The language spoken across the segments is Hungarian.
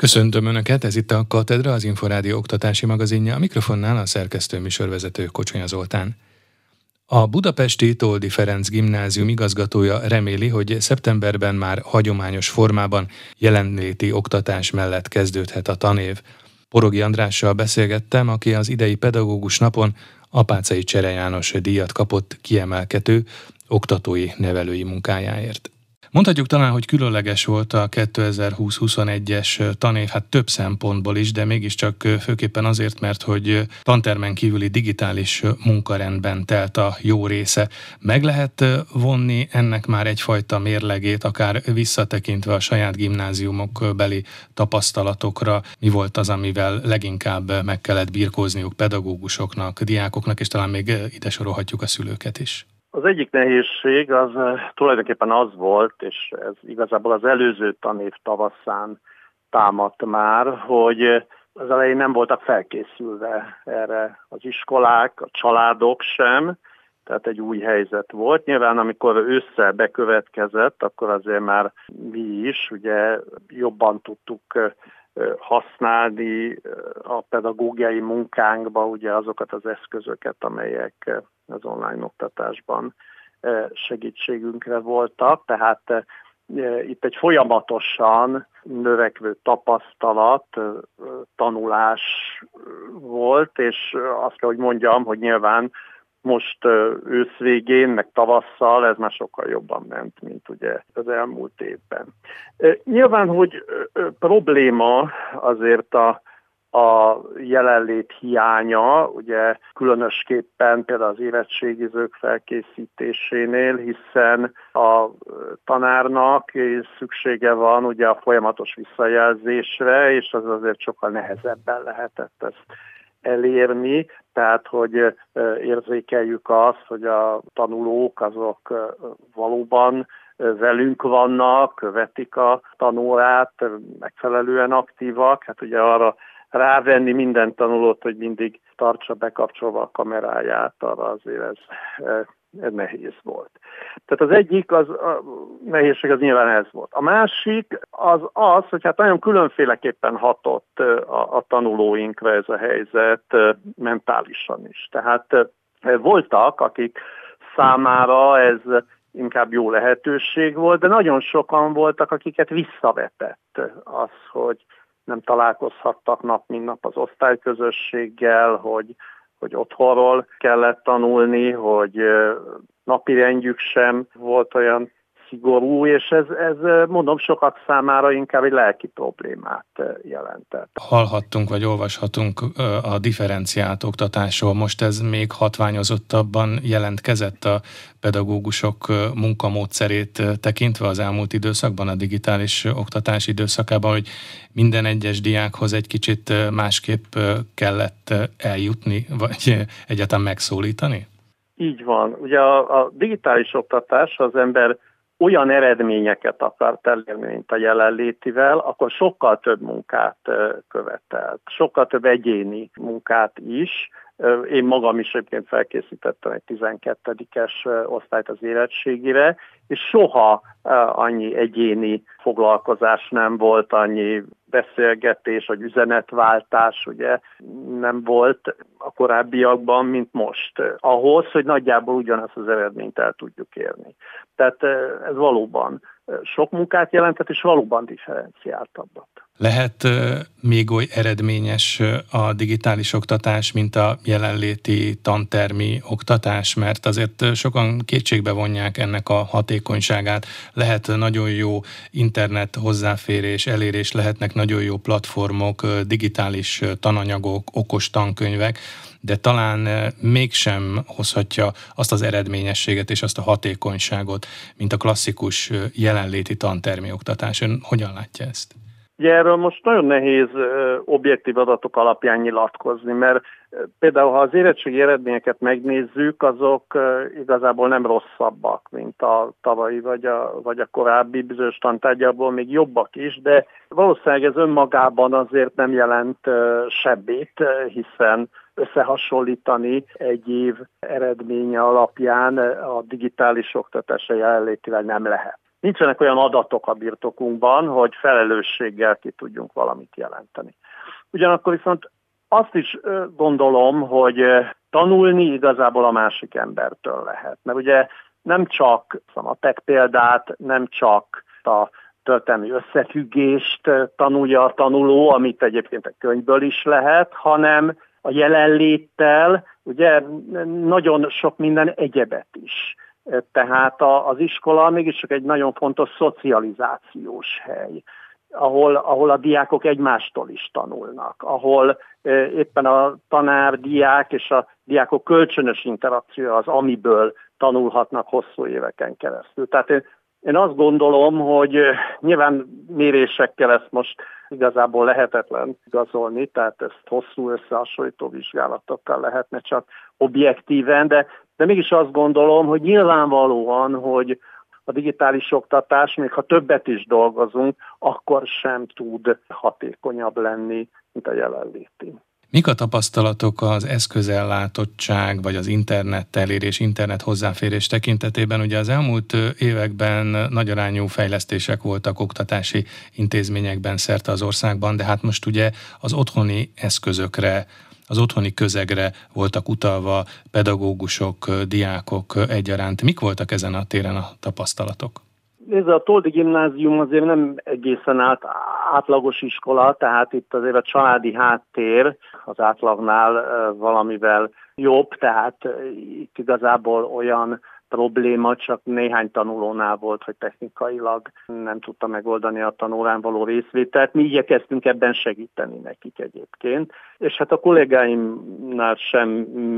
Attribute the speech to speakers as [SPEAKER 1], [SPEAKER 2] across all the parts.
[SPEAKER 1] Köszöntöm Önöket, ez itt a Katedra, az Inforádió oktatási magazinja, a mikrofonnál a szerkesztő műsorvezető Kocsonya Zoltán. A budapesti Toldi Ferenc gimnázium igazgatója reméli, hogy szeptemberben már hagyományos formában jelenléti oktatás mellett kezdődhet a tanév. Porogi Andrással beszélgettem, aki az idei pedagógus napon Apácai Csere János díjat kapott kiemelkedő oktatói nevelői munkájáért. Mondhatjuk talán, hogy különleges volt a 2020-21-es tanév, hát több szempontból is, de mégiscsak főképpen azért, mert hogy tantermen kívüli digitális munkarendben telt a jó része. Meg lehet vonni ennek már egyfajta mérlegét, akár visszatekintve a saját gimnáziumok beli tapasztalatokra, mi volt az, amivel leginkább meg kellett birkózniuk pedagógusoknak, diákoknak, és talán még ide sorolhatjuk a szülőket is.
[SPEAKER 2] Az egyik nehézség az eh, tulajdonképpen az volt, és ez igazából az előző tanév tavaszán támadt már, hogy eh, az elején nem voltak felkészülve erre az iskolák, a családok sem, tehát egy új helyzet volt. Nyilván amikor ősszel bekövetkezett, akkor azért már mi is ugye jobban tudtuk eh, használni a pedagógiai munkánkba ugye azokat az eszközöket, amelyek az online oktatásban segítségünkre voltak, tehát itt egy folyamatosan növekvő tapasztalat, tanulás volt, és azt kell, hogy mondjam, hogy nyilván most ősz végén, meg tavasszal ez már sokkal jobban ment, mint ugye az elmúlt évben. Nyilván, hogy probléma azért a a jelenlét hiánya, ugye különösképpen például az érettségizők felkészítésénél, hiszen a tanárnak szüksége van ugye a folyamatos visszajelzésre, és az azért sokkal nehezebben lehetett ezt elérni, tehát hogy érzékeljük azt, hogy a tanulók azok valóban velünk vannak, követik a tanórát, megfelelően aktívak, hát ugye arra rávenni minden tanulót, hogy mindig tartsa bekapcsolva a kameráját, arra azért ez, ez nehéz volt. Tehát az egyik az, a nehézség az nyilván ez volt. A másik az az, hogy hát nagyon különféleképpen hatott a, a tanulóinkra ez a helyzet mentálisan is. Tehát voltak, akik számára ez inkább jó lehetőség volt, de nagyon sokan voltak, akiket visszavetett az, hogy nem találkozhattak nap, mint nap az osztályközösséggel, hogy, hogy otthonról kellett tanulni, hogy napi rendjük sem volt olyan szigorú, és ez, ez mondom sokak számára inkább egy lelki problémát jelentett.
[SPEAKER 1] Hallhattunk vagy olvashatunk a differenciált oktatásról, most ez még hatványozottabban jelentkezett a pedagógusok munkamódszerét tekintve az elmúlt időszakban, a digitális oktatás időszakában, hogy minden egyes diákhoz egy kicsit másképp kellett eljutni, vagy egyáltalán megszólítani?
[SPEAKER 2] Így van. Ugye a, a digitális oktatás az ember olyan eredményeket akart elérni, mint a jelenlétivel, akkor sokkal több munkát követelt, sokkal több egyéni munkát is. Én magam is egyébként felkészítettem egy 12-es osztályt az érettségére, és soha annyi egyéni foglalkozás nem volt, annyi beszélgetés, vagy üzenetváltás ugye nem volt a korábbiakban, mint most. Ahhoz, hogy nagyjából ugyanazt az eredményt el tudjuk érni. Tehát ez valóban sok munkát jelentett, és valóban differenciáltabbat.
[SPEAKER 1] Lehet még oly eredményes a digitális oktatás, mint a jelenléti tantermi oktatás, mert azért sokan kétségbe vonják ennek a hatékonyságát. Lehet nagyon jó internet hozzáférés, elérés, lehetnek nagyon jó platformok, digitális tananyagok, okos tankönyvek, de talán mégsem hozhatja azt az eredményességet és azt a hatékonyságot, mint a klasszikus jelenléti tantermi oktatás. Ön hogyan látja ezt?
[SPEAKER 2] Ugye erről most nagyon nehéz objektív adatok alapján nyilatkozni, mert például ha az érettségi eredményeket megnézzük, azok igazából nem rosszabbak, mint a tavalyi vagy a, vagy a korábbi bizonyos tantárgyakból, még jobbak is, de valószínűleg ez önmagában azért nem jelent sebbét, hiszen összehasonlítani egy év eredménye alapján a digitális oktatása jelenlétivel nem lehet. Nincsenek olyan adatok a birtokunkban, hogy felelősséggel ki tudjunk valamit jelenteni. Ugyanakkor viszont azt is gondolom, hogy tanulni igazából a másik embertől lehet. Mert ugye nem csak a tech példát, nem csak a történelmi összefüggést tanulja a tanuló, amit egyébként a könyvből is lehet, hanem a jelenléttel, ugye nagyon sok minden egyebet is. Tehát az iskola mégiscsak egy nagyon fontos szocializációs hely, ahol, ahol a diákok egymástól is tanulnak, ahol éppen a tanár, diák és a diákok kölcsönös interakció az, amiből tanulhatnak hosszú éveken keresztül. Tehát én, én azt gondolom, hogy nyilván mérésekkel ezt most igazából lehetetlen igazolni, tehát ezt hosszú összehasonlító vizsgálatokkal lehetne csak objektíven, de, de mégis azt gondolom, hogy nyilvánvalóan, hogy a digitális oktatás, még ha többet is dolgozunk, akkor sem tud hatékonyabb lenni, mint a jelenléti.
[SPEAKER 1] Mik a tapasztalatok az eszközellátottság, vagy az internet elérés, internet hozzáférés tekintetében? Ugye az elmúlt években nagyarányú fejlesztések voltak oktatási intézményekben szerte az országban, de hát most ugye az otthoni eszközökre, az otthoni közegre voltak utalva pedagógusok, diákok egyaránt. Mik voltak ezen a téren a tapasztalatok?
[SPEAKER 2] Nézd, a Toldi gimnázium azért nem egészen át, átlagos iskola, tehát itt azért a családi háttér az átlagnál valamivel jobb, tehát itt igazából olyan probléma csak néhány tanulónál volt, hogy technikailag nem tudta megoldani a tanulán való részvételt. Mi igyekeztünk ebben segíteni nekik egyébként, és hát a kollégáimnál sem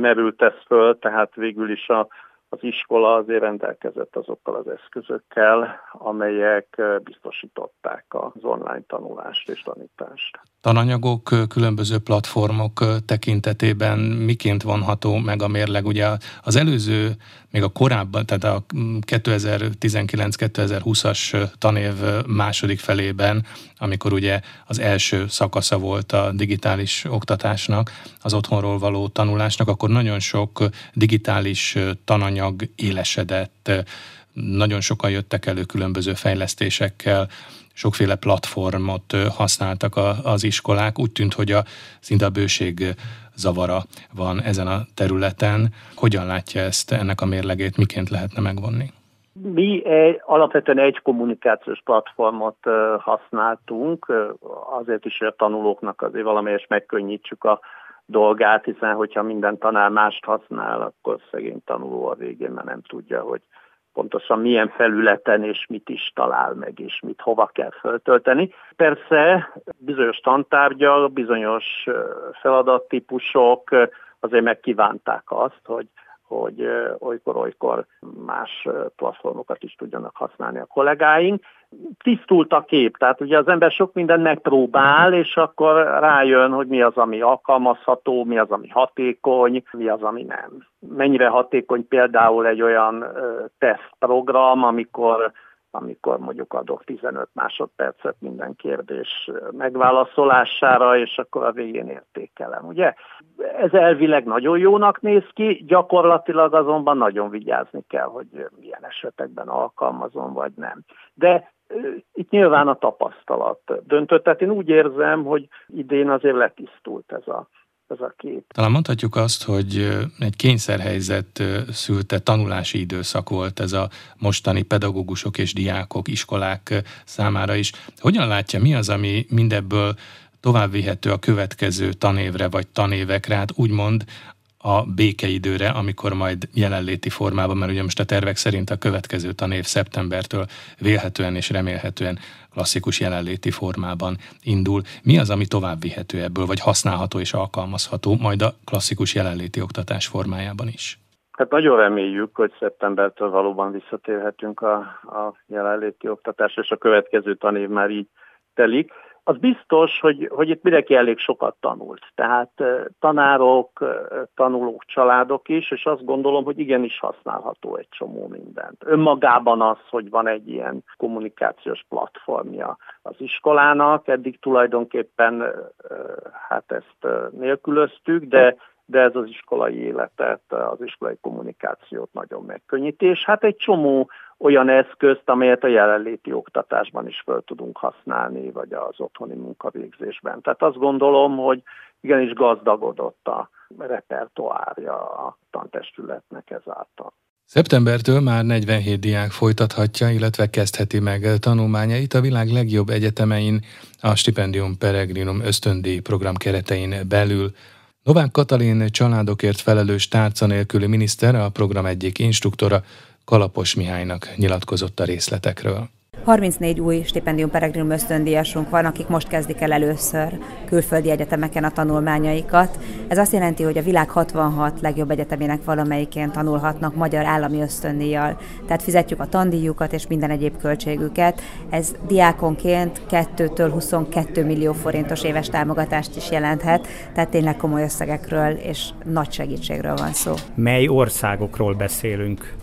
[SPEAKER 2] merült ez föl, tehát végül is a az iskola azért rendelkezett azokkal az eszközökkel, amelyek biztosították az online tanulást és tanítást.
[SPEAKER 1] Tananyagok, különböző platformok tekintetében miként vonható meg a mérleg? Ugye az előző, még a korábban, tehát a 2019-2020-as tanév második felében, amikor ugye az első szakasza volt a digitális oktatásnak, az otthonról való tanulásnak, akkor nagyon sok digitális tananyag anyag élesedett, nagyon sokan jöttek elő különböző fejlesztésekkel, sokféle platformot használtak az iskolák. Úgy tűnt, hogy a szinte a bőség zavara van ezen a területen. Hogyan látja ezt, ennek a mérlegét, miként lehetne megvonni?
[SPEAKER 2] Mi egy, alapvetően egy kommunikációs platformot használtunk, azért is, hogy a tanulóknak azért valamelyes megkönnyítsük a dolgát, hiszen hogyha minden tanár mást használ, akkor szegény tanuló a végén már nem tudja, hogy pontosan milyen felületen és mit is talál meg, és mit hova kell föltölteni. Persze bizonyos tantárgyak, bizonyos feladattípusok azért megkívánták azt, hogy hogy olykor-olykor más platformokat is tudjanak használni a kollégáink. Tisztult a kép, tehát ugye az ember sok mindent megpróbál, és akkor rájön, hogy mi az, ami alkalmazható, mi az, ami hatékony, mi az, ami nem. Mennyire hatékony például egy olyan tesztprogram, amikor amikor mondjuk adok 15 másodpercet minden kérdés megválaszolására, és akkor a végén értékelem. Ugye ez elvileg nagyon jónak néz ki, gyakorlatilag azonban nagyon vigyázni kell, hogy milyen esetekben alkalmazom, vagy nem. De itt nyilván a tapasztalat döntött. Tehát én úgy érzem, hogy idén azért letisztult ez a ez a kép.
[SPEAKER 1] Talán mondhatjuk azt, hogy egy kényszerhelyzet szülte tanulási időszak volt ez a mostani pedagógusok és diákok, iskolák számára is. Hogyan látja, mi az, ami mindebből tovább vihető a következő tanévre vagy tanévekre, hát úgymond a békeidőre, amikor majd jelenléti formában, mert ugye most a tervek szerint a következő tanév szeptembertől vélhetően és remélhetően klasszikus jelenléti formában indul. Mi az, ami tovább vihető ebből, vagy használható és alkalmazható majd a klasszikus jelenléti oktatás formájában is?
[SPEAKER 2] Hát nagyon reméljük, hogy szeptembertől valóban visszatérhetünk a, a jelenléti oktatás, és a következő tanév már így telik az biztos, hogy, hogy itt mindenki elég sokat tanult. Tehát tanárok, tanulók, családok is, és azt gondolom, hogy igenis használható egy csomó mindent. Önmagában az, hogy van egy ilyen kommunikációs platformja az iskolának, eddig tulajdonképpen hát ezt nélkülöztük, de de ez az iskolai életet, az iskolai kommunikációt nagyon megkönnyíti, és hát egy csomó olyan eszközt, amelyet a jelenléti oktatásban is fel tudunk használni, vagy az otthoni munkavégzésben. Tehát azt gondolom, hogy igenis gazdagodott a repertoárja a tantestületnek ezáltal.
[SPEAKER 1] Szeptembertől már 47 diák folytathatja, illetve kezdheti meg tanulmányait a világ legjobb egyetemein a Stipendium Peregrinum ösztöndíj program keretein belül. Novák Katalin családokért felelős tárca nélküli miniszter, a program egyik instruktora, Kalapos Mihálynak nyilatkozott a részletekről.
[SPEAKER 3] 34 új stipendium peregrinum ösztöndíjasunk van, akik most kezdik el először külföldi egyetemeken a tanulmányaikat. Ez azt jelenti, hogy a világ 66 legjobb egyetemének valamelyikén tanulhatnak magyar állami ösztöndíjjal. Tehát fizetjük a tandíjukat és minden egyéb költségüket. Ez diákonként 2-től 22 millió forintos éves támogatást is jelenthet, tehát tényleg komoly összegekről és nagy segítségről van szó.
[SPEAKER 4] Mely országokról beszélünk?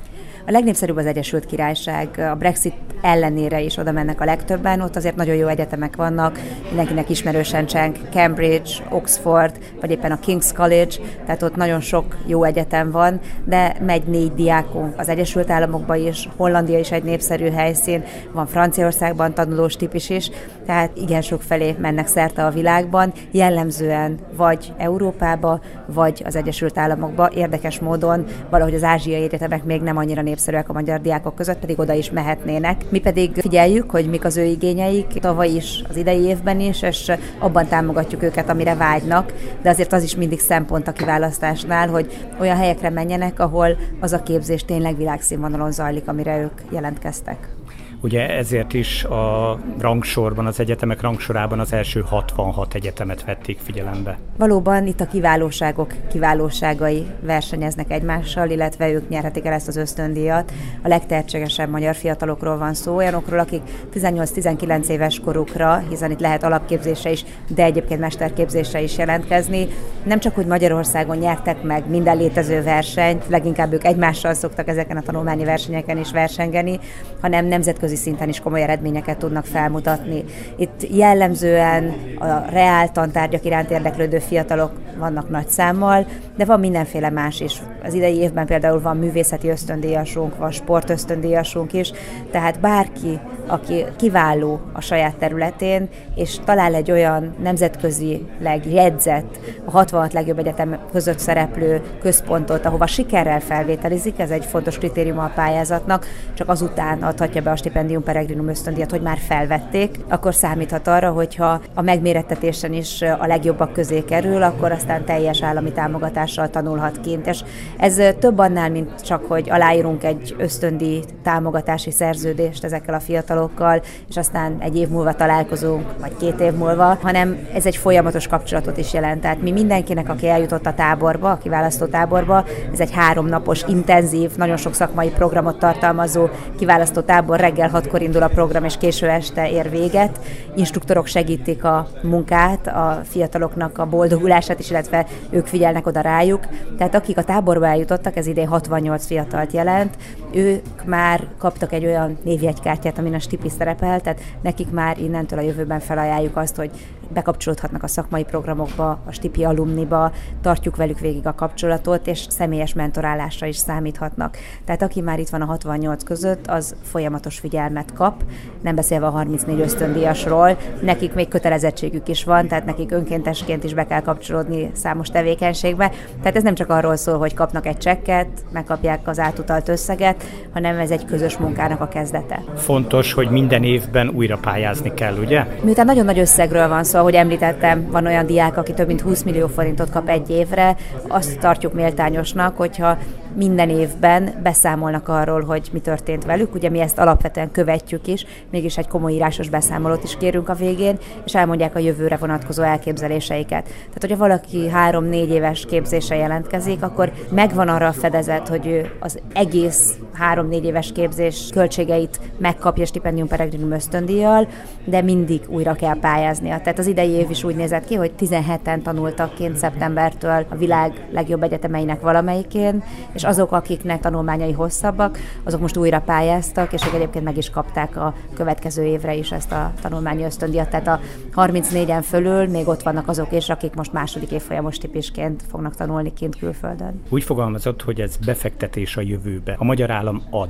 [SPEAKER 3] A legnépszerűbb az Egyesült Királyság, a Brexit ellenére is oda mennek a legtöbben, ott azért nagyon jó egyetemek vannak, mindenkinek ismerősen cseng, Cambridge, Oxford, vagy éppen a King's College, tehát ott nagyon sok jó egyetem van, de megy négy diákunk az Egyesült Államokba is, Hollandia is egy népszerű helyszín, van Franciaországban tanulós típus is, tehát igen sok felé mennek szerte a világban, jellemzően vagy Európába, vagy az Egyesült Államokba. Érdekes módon valahogy az ázsiai egyetemek még nem annyira népszerűek a magyar diákok között, pedig oda is mehetnének. Mi pedig figyeljük, hogy mik az ő igényeik, tavaly is, az idei évben is, és abban támogatjuk őket, amire vágynak, de azért az is mindig szempont a kiválasztásnál, hogy olyan helyekre menjenek, ahol az a képzés tényleg világszínvonalon zajlik, amire ők jelentkeztek.
[SPEAKER 4] Ugye ezért is a rangsorban, az egyetemek rangsorában az első 66 egyetemet vették figyelembe.
[SPEAKER 3] Valóban itt a kiválóságok kiválóságai versenyeznek egymással, illetve ők nyerhetik el ezt az ösztöndíjat. A legtehetségesebb magyar fiatalokról van szó, olyanokról, akik 18-19 éves korukra, hiszen itt lehet alapképzésre is, de egyébként mesterképzésre is jelentkezni. Nem csak, hogy Magyarországon nyertek meg minden létező versenyt, leginkább ők egymással szoktak ezeken a tanulmányi versenyeken is versengeni, hanem nemzetközi nemzetközi szinten is komoly eredményeket tudnak felmutatni. Itt jellemzően a reál tantárgyak iránt érdeklődő fiatalok vannak nagy számmal, de van mindenféle más is. Az idei évben például van művészeti ösztöndíjasunk, van sportösztöndíjasunk is, tehát bárki, aki kiváló a saját területén, és talál egy olyan nemzetközileg jegyzett, a 66 legjobb egyetem között szereplő központot, ahova sikerrel felvételizik, ez egy fontos kritérium a pályázatnak, csak azután adhatja be a stipendium peregrinum ösztöndíjat, hogy már felvették, akkor számíthat arra, hogyha a megmérettetésen is a legjobbak közé kerül, akkor aztán teljes állami támogatással tanulhat kint. És ez több annál, mint csak, hogy aláírunk egy ösztöndi támogatási szerződést ezekkel a fiatalokkal, és aztán egy év múlva találkozunk, vagy két év múlva, hanem ez egy folyamatos kapcsolatot is jelent. Tehát mi mindenkinek, aki eljutott a táborba, a kiválasztó táborba, ez egy háromnapos, intenzív, nagyon sok szakmai programot tartalmazó kiválasztó tábor reggel hatkor indul a program, és késő este ér véget. Instruktorok segítik a munkát, a fiataloknak a boldogulását is, illetve ők figyelnek oda rájuk. Tehát akik a táborba eljutottak, ez idén 68 fiatalt jelent, ők már kaptak egy olyan névjegykártyát, amin a stipi szerepel, tehát nekik már innentől a jövőben felajánljuk azt, hogy bekapcsolódhatnak a szakmai programokba, a stipi alumniba, tartjuk velük végig a kapcsolatot, és személyes mentorálásra is számíthatnak. Tehát aki már itt van a 68 között, az folyamatos figyelmet kap, nem beszélve a 34 ösztöndíjasról, nekik még kötelezettségük is van, tehát nekik önkéntesként is be kell kapcsolódni számos tevékenységbe. Tehát ez nem csak arról szól, hogy kapnak egy csekket, megkapják az átutalt összeget, hanem ez egy közös munkának a kezdete.
[SPEAKER 4] Fontos, hogy minden évben újra pályázni kell, ugye?
[SPEAKER 3] Miután nagyon nagy összegről van szó, ahogy említettem, van olyan diák, aki több mint 20 millió forintot kap egy évre, azt tartjuk méltányosnak, hogyha minden évben beszámolnak arról, hogy mi történt velük. Ugye mi ezt alapvetően követjük is, mégis egy komoly írásos beszámolót is kérünk a végén, és elmondják a jövőre vonatkozó elképzeléseiket. Tehát, hogyha valaki három-négy éves képzése jelentkezik, akkor megvan arra a fedezet, hogy ő az egész három-négy éves képzés költségeit megkapja stipendium peregrinum ösztöndíjjal, de mindig újra kell pályáznia. Tehát az idei év is úgy nézett ki, hogy 17-en tanultak kint szeptembertől a világ legjobb egyetemeinek valamelyikén, és azok, akiknek tanulmányai hosszabbak, azok most újra pályáztak, és egyébként meg is kapták a következő évre is ezt a tanulmányi ösztöndíjat. Tehát a 34-en fölül még ott vannak azok is, akik most második évfolyamos tipisként fognak tanulni kint külföldön.
[SPEAKER 4] Úgy fogalmazott, hogy ez befektetés a jövőbe. A magyar állam ad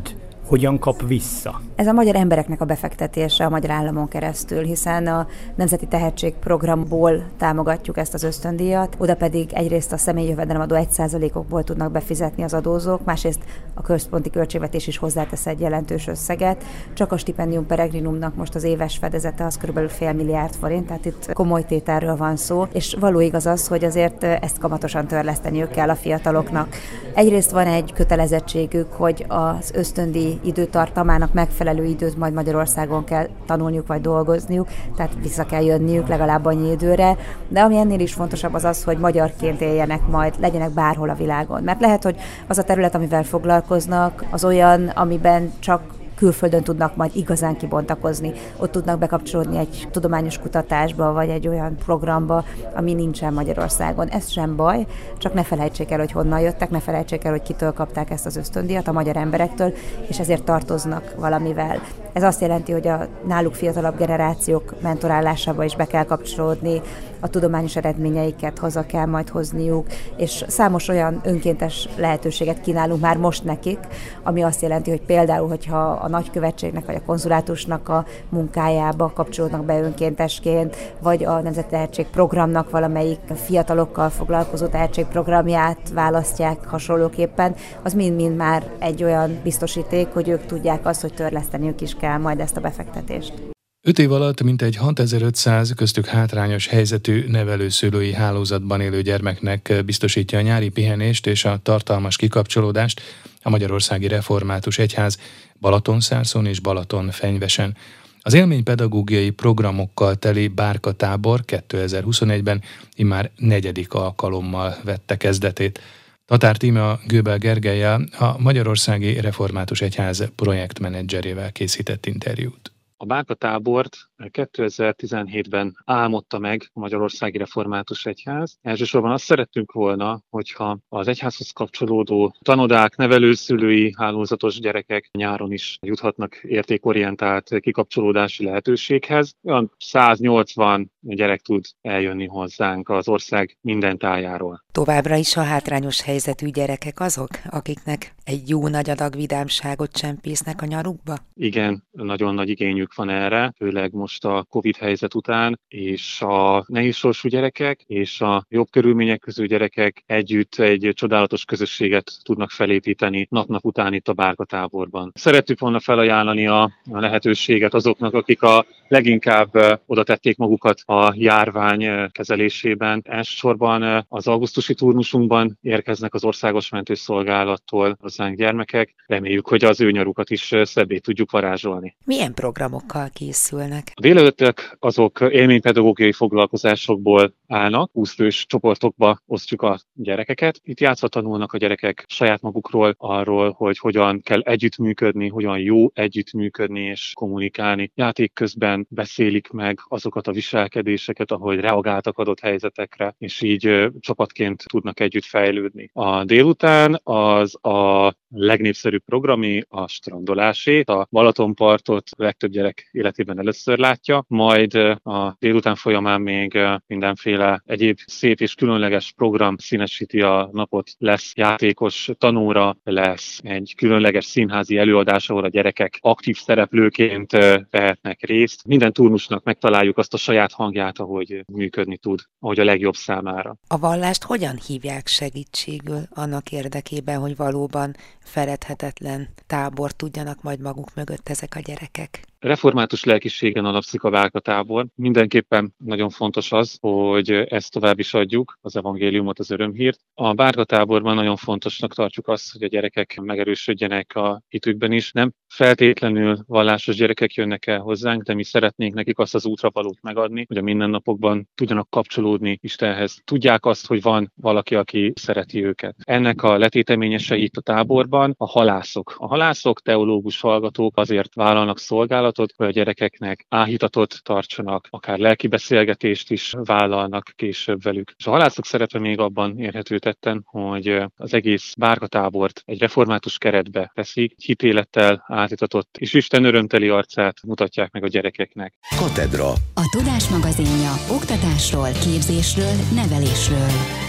[SPEAKER 4] hogyan kap vissza?
[SPEAKER 3] Ez a magyar embereknek a befektetése a magyar államon keresztül, hiszen a Nemzeti Tehetségprogramból támogatjuk ezt az ösztöndíjat, oda pedig egyrészt a személyi jövedelemadó 1%-okból tudnak befizetni az adózók, másrészt a központi költségvetés is hozzátesz egy jelentős összeget. Csak a stipendium peregrinumnak most az éves fedezete az kb. fél milliárd forint, tehát itt komoly tételről van szó, és való igaz az, hogy azért ezt kamatosan törleszteniük kell a fiataloknak. Egyrészt van egy kötelezettségük, hogy az ösztöndíj időtartamának megfelelő időt majd Magyarországon kell tanulniuk vagy dolgozniuk, tehát vissza kell jönniük legalább annyi időre, de ami ennél is fontosabb az az, hogy magyarként éljenek majd, legyenek bárhol a világon. Mert lehet, hogy az a terület, amivel foglalkoznak, az olyan, amiben csak külföldön tudnak majd igazán kibontakozni. Ott tudnak bekapcsolódni egy tudományos kutatásba, vagy egy olyan programba, ami nincsen Magyarországon. Ez sem baj, csak ne felejtsék el, hogy honnan jöttek, ne felejtsék el, hogy kitől kapták ezt az ösztöndíjat, a magyar emberektől, és ezért tartoznak valamivel. Ez azt jelenti, hogy a náluk fiatalabb generációk mentorálásába is be kell kapcsolódni, a tudományos eredményeiket haza kell majd hozniuk, és számos olyan önkéntes lehetőséget kínálunk már most nekik, ami azt jelenti, hogy például, hogyha a nagykövetségnek vagy a konzulátusnak a munkájába kapcsolódnak be önkéntesként, vagy a Nemzeti Tehetség Programnak valamelyik fiatalokkal foglalkozó tehetségprogramját választják hasonlóképpen, az mind-mind már egy olyan biztosíték, hogy ők tudják azt, hogy törleszteniük is kell majd ezt a befektetést.
[SPEAKER 1] Öt év alatt mintegy 6500 köztük hátrányos helyzetű nevelőszülői hálózatban élő gyermeknek biztosítja a nyári pihenést és a tartalmas kikapcsolódást a Magyarországi Református Egyház Balatonszárszon és Balaton fenyvesen. Az élménypedagógiai programokkal teli Bárka tábor 2021-ben immár negyedik alkalommal vette kezdetét. Tatár Tíme a Gőbel Gergelyel, a Magyarországi Református Egyház projektmenedzserével készített interjút.
[SPEAKER 5] A Báka tábort 2017-ben álmodta meg a Magyarországi Református Egyház. Elsősorban azt szerettünk volna, hogyha az egyházhoz kapcsolódó tanodák, nevelőszülői, hálózatos gyerekek nyáron is juthatnak értékorientált kikapcsolódási lehetőséghez. Olyan 180 gyerek tud eljönni hozzánk az ország minden tájáról.
[SPEAKER 6] Továbbra is a hátrányos helyzetű gyerekek azok, akiknek egy jó nagy adag vidámságot csempésznek a nyarukba?
[SPEAKER 5] Igen, nagyon nagy igényük van erre, főleg most a Covid helyzet után, és a nehézsorsú gyerekek és a jobb körülmények közül gyerekek együtt egy csodálatos közösséget tudnak felépíteni nap-nap után itt a Bárka táborban. Szerettük volna felajánlani a lehetőséget azoknak, akik a leginkább oda tették magukat a járvány kezelésében. Elsősorban az augusztusi turnusunkban érkeznek az Országos Mentőszolgálattól hozzánk gyermekek. Reméljük, hogy az ő nyarukat is szebbé tudjuk varázsolni.
[SPEAKER 6] Milyen programokkal készülnek?
[SPEAKER 5] A délelőttök azok élménypedagógiai foglalkozásokból állnak, 20 fős csoportokba osztjuk a gyerekeket. Itt játszva tanulnak a gyerekek saját magukról, arról, hogy hogyan kell együttműködni, hogyan jó együttműködni és kommunikálni. Játék közben beszélik meg azokat a viselkedéseket, ahogy reagáltak adott helyzetekre, és így csapatként tudnak együtt fejlődni. A délután az a legnépszerűbb programi a strandolásé. A Balatonpartot legtöbb gyerek életében először látja, majd a délután folyamán még mindenféle egyéb szép és különleges program színesíti a napot. Lesz játékos tanóra, lesz egy különleges színházi előadás, ahol a gyerekek aktív szereplőként vehetnek részt. Minden turnusnak megtaláljuk azt a saját hangját, ahogy működni tud, ahogy a legjobb számára.
[SPEAKER 6] A vallást hogyan hívják segítségül annak érdekében, hogy valóban feledhetetlen tábor tudjanak majd maguk mögött ezek a gyerekek?
[SPEAKER 5] Református lelkiségen alapszik a Válka tábor. Mindenképpen nagyon fontos az, hogy ezt tovább is adjuk, az evangéliumot, az örömhírt. A Bárka táborban nagyon fontosnak tartjuk azt, hogy a gyerekek megerősödjenek a hitükben is. Nem feltétlenül vallásos gyerekek jönnek el hozzánk, de mi szeretnénk nekik azt az útravalót megadni, hogy a mindennapokban tudjanak kapcsolódni Istenhez. Tudják azt, hogy van valaki, aki szereti őket. Ennek a letéteményese itt a táborban a halászok. A halászok, teológus hallgatók azért vállalnak szolgálatot, gyakorlatot, hogy a gyerekeknek áhítatot tartsanak, akár lelki beszélgetést is vállalnak később velük. És a halászok szerepe még abban érhető tetten, hogy az egész bárkatábort egy református keretbe teszik, hitélettel átítatott és Isten örömteli arcát mutatják meg a gyerekeknek.
[SPEAKER 7] Katedra. A Tudás magazinja oktatásról, képzésről, nevelésről.